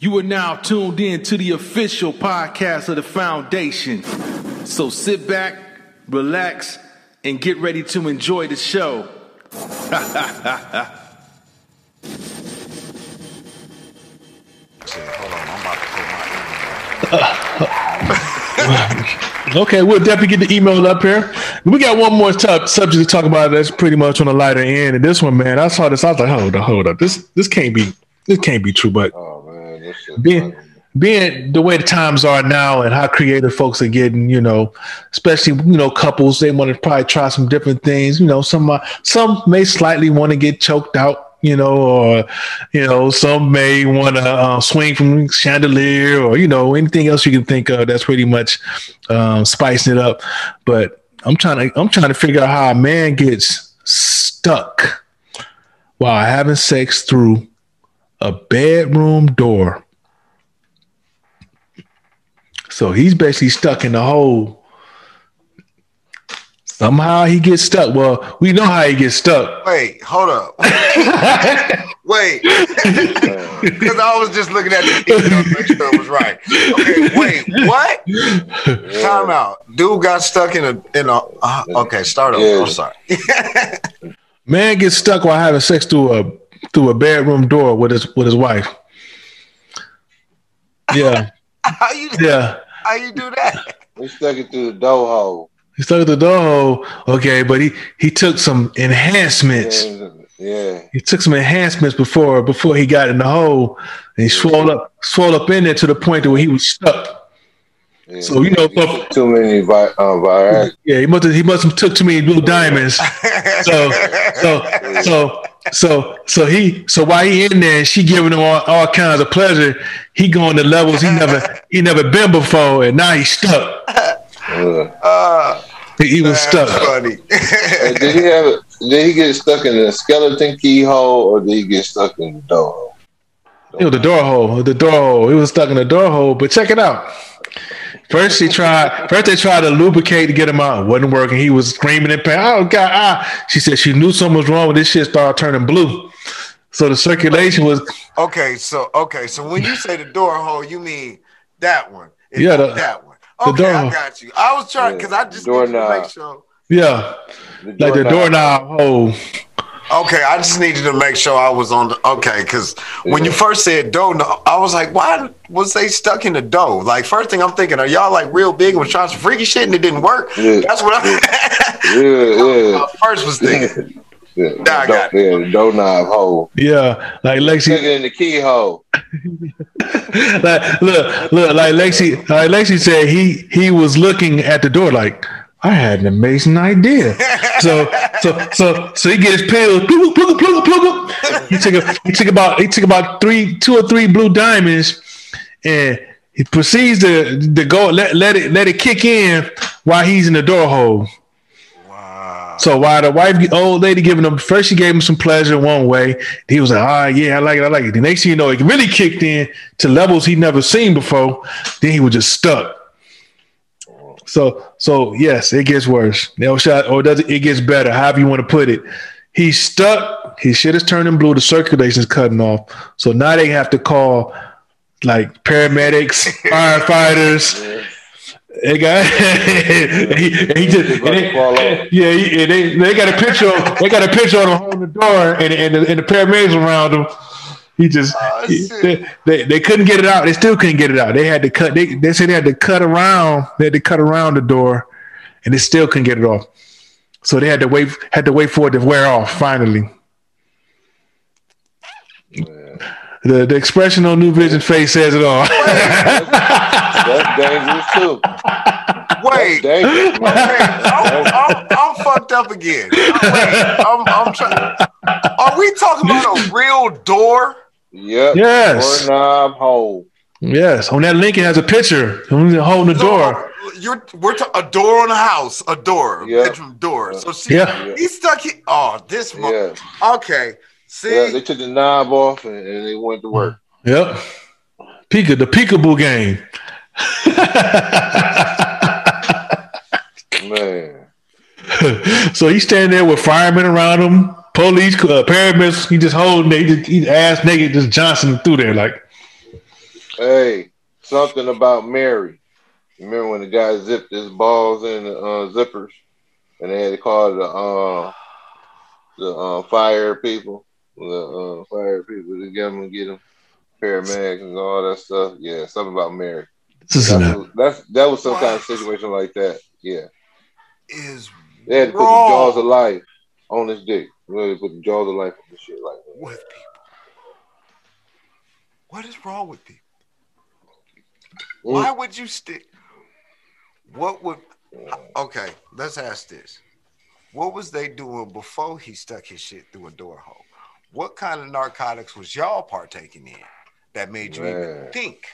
You are now tuned in to the official podcast of the foundation. So sit back, relax, and get ready to enjoy the show. Okay, we'll definitely get the email up here. We got one more t- subject to talk about that's pretty much on the lighter end. And this one, man, I saw this. I was like, hold up, hold up. This this can't be this can't be true. But Oh man, this shit being being the way the times are now and how creative folks are getting, you know, especially you know couples, they want to probably try some different things. You know, some uh, some may slightly want to get choked out. You know, or you know, some may want to uh, swing from chandelier, or you know, anything else you can think of that's pretty much um, spicing it up. But I'm trying to I'm trying to figure out how a man gets stuck while having sex through a bedroom door. So he's basically stuck in the hole. Somehow he gets stuck. Well, we know how he gets stuck. Wait, hold up. wait. Because I was just looking at the email to make sure it was right. Okay, wait, what? Yeah. Time out. Dude got stuck in a in a uh, okay, start over. Yeah. I'm sorry. Man gets stuck while having sex through a through a bedroom door with his with his wife. Yeah, how you yeah. how you do that? We stuck it through the door hole. He stuck at the door hole. Okay, but he he took some enhancements. Yeah, He took some enhancements before before he got in the hole, and he swelled up swelled up in there to the point where he was stuck. yeah. So you know, so- too many vi- uh, virus. yeah, he must have he must have took too many blue diamonds. So so so so so he so while he in there, she giving him all, all kinds of pleasure. He going to levels he never he never been before, and now he's stuck. Uh, He, he was stuck. funny. did he have? it- Did he get stuck in the skeleton keyhole, or did he get stuck in the door hole? It was the door hole. The door hole. He was stuck in the door hole. But check it out. First he tried. First they tried to lubricate to get him out. It wasn't working. He was screaming in pain. Oh God! Ah! She said she knew something was wrong with this shit. Started turning blue. So the circulation was okay, so okay, so when you say the door hole, you mean that one. It's Yeah, the- that one. the door I hole. got you. I was trying because I just need to make sure. yeah, like the doorknob hole. Okay, I just needed to make sure I was on the okay because when you first said dough, no, I was like, why was they stuck in the dough? Like first thing I'm thinking, are y'all like real big and was trying some freaky shit and it didn't work? Yeah. That's what I Yeah, I first was thinking. yeah. Nah, I got yeah, the doorknob hole. Yeah, like Stuck Lexi. it in the keyhole. Like look, look, like Lexi. Like Lexi said, he he was looking at the door like. I had an amazing idea. So, so, so, so he get his pills. Plug, plug, plug, plug. He took a, he took about he took about three, two or three blue diamonds, and he proceeds to to go let let it let it kick in while he's in the door hole. Wow. So while the wife, old lady, giving him first, she gave him some pleasure one way. He was like, "Ah, yeah, I like it, I like it." The next thing you know, it really kicked in to levels he'd never seen before. Then he was just stuck. So, so yes, it gets worse. No shot, or does it? It gets better. However you want to put it. He's stuck. His shit is turning blue. The circulation's cutting off. So now they have to call like paramedics, firefighters. They got he, he just and they- yeah, he, and they they got a picture. They got a picture on him holding the door, and and the, and the paramedics around him. He just Oh, they, they they couldn't get it out. They still couldn't get it out. They had to cut. They they said they had to cut around. They had to cut around the door, and they still couldn't get it off. So they had to wait had to wait for it to wear off. Finally, the the expression on New Vision face says it all. That's dangerous too. Wait. That's dangerous. I'm, I'm, I'm fucked up again. Wait, I'm, I'm trying. Are we talking about a real door? Yep. Yes. Doorknob hole. yes, on that link it has a picture. Holding the door. You're we're ta- a door on a house, a door, Yeah. bedroom door. So she, Yeah. he's stuck. He, oh, this. Mo- Yeah. Okay. See, yeah. They took the knob off and, and they went to work. Yep. Pika the peekaboo game. Man. so he's standing there with firemen around him, police, uh, paramedics. He just holding, they just, he's ass naked, just Johnson through there like. Hey, something about Mary. Remember when the guy zipped his balls in the uh, zippers, and they had to call the uh, the uh, fire people, the uh, fire people to get them and get them paramedics and all that stuff. Yeah, something about Mary. That's, not- that's that was some kind of situation like that. Yeah, Is they had to put the jaws of life on his dick. Really put the jaws of life on the shit like that. with people. What is wrong with people? Mm. Why would you stick? What would? Okay, let's ask this. What was they doing before he stuck his shit through a door hole? What kind of narcotics was y'all partaking in that made you even Man. think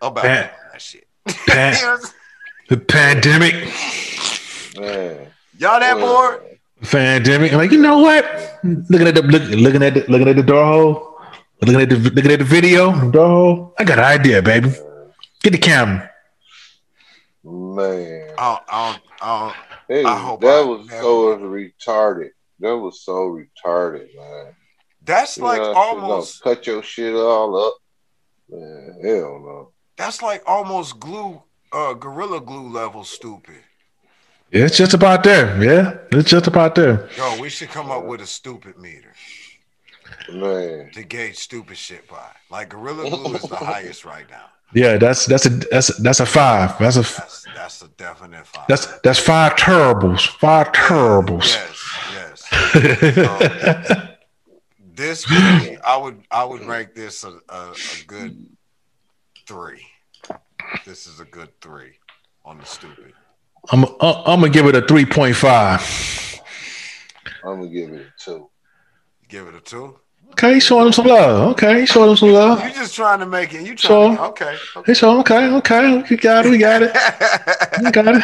about Man. doing that shit? Man. the pandemic, Man, y'all that Well, bored? Pandemic. I'm like, you know what? Looking at the look, looking at the looking at the door hole, looking at the looking at the video, door hole. I got an idea, baby. Get the camera. Man, I don't, I don't, I don't, Hey, I hope that I was never- so retarded. That was so retarded, man. that's You like know, almost cut your shit all up. Man, hell no. that's like almost glue uh gorilla glue level stupid. Yeah, it's just about there. Yeah, it's just about there. Yo, we should come up with a stupid meter Man, to gauge stupid shit by. Like gorilla glue is the highest right now. Yeah, that's that's a that's that's a five. That's a That's that's a definite five. that's that's five terribles. Five terribles. yes, yes. Um, this be, I would I would rank this a, a, a good three. This is a good three on the stupid. I'm uh, I'm gonna give it a three point five. I'm gonna give it a two. Give it a two. Okay, he's showing him some love. Okay, he's showing him some love. You're just trying to make it. You trying? So- to, okay. He's showing okay, okay. We got it. We got it. We got it.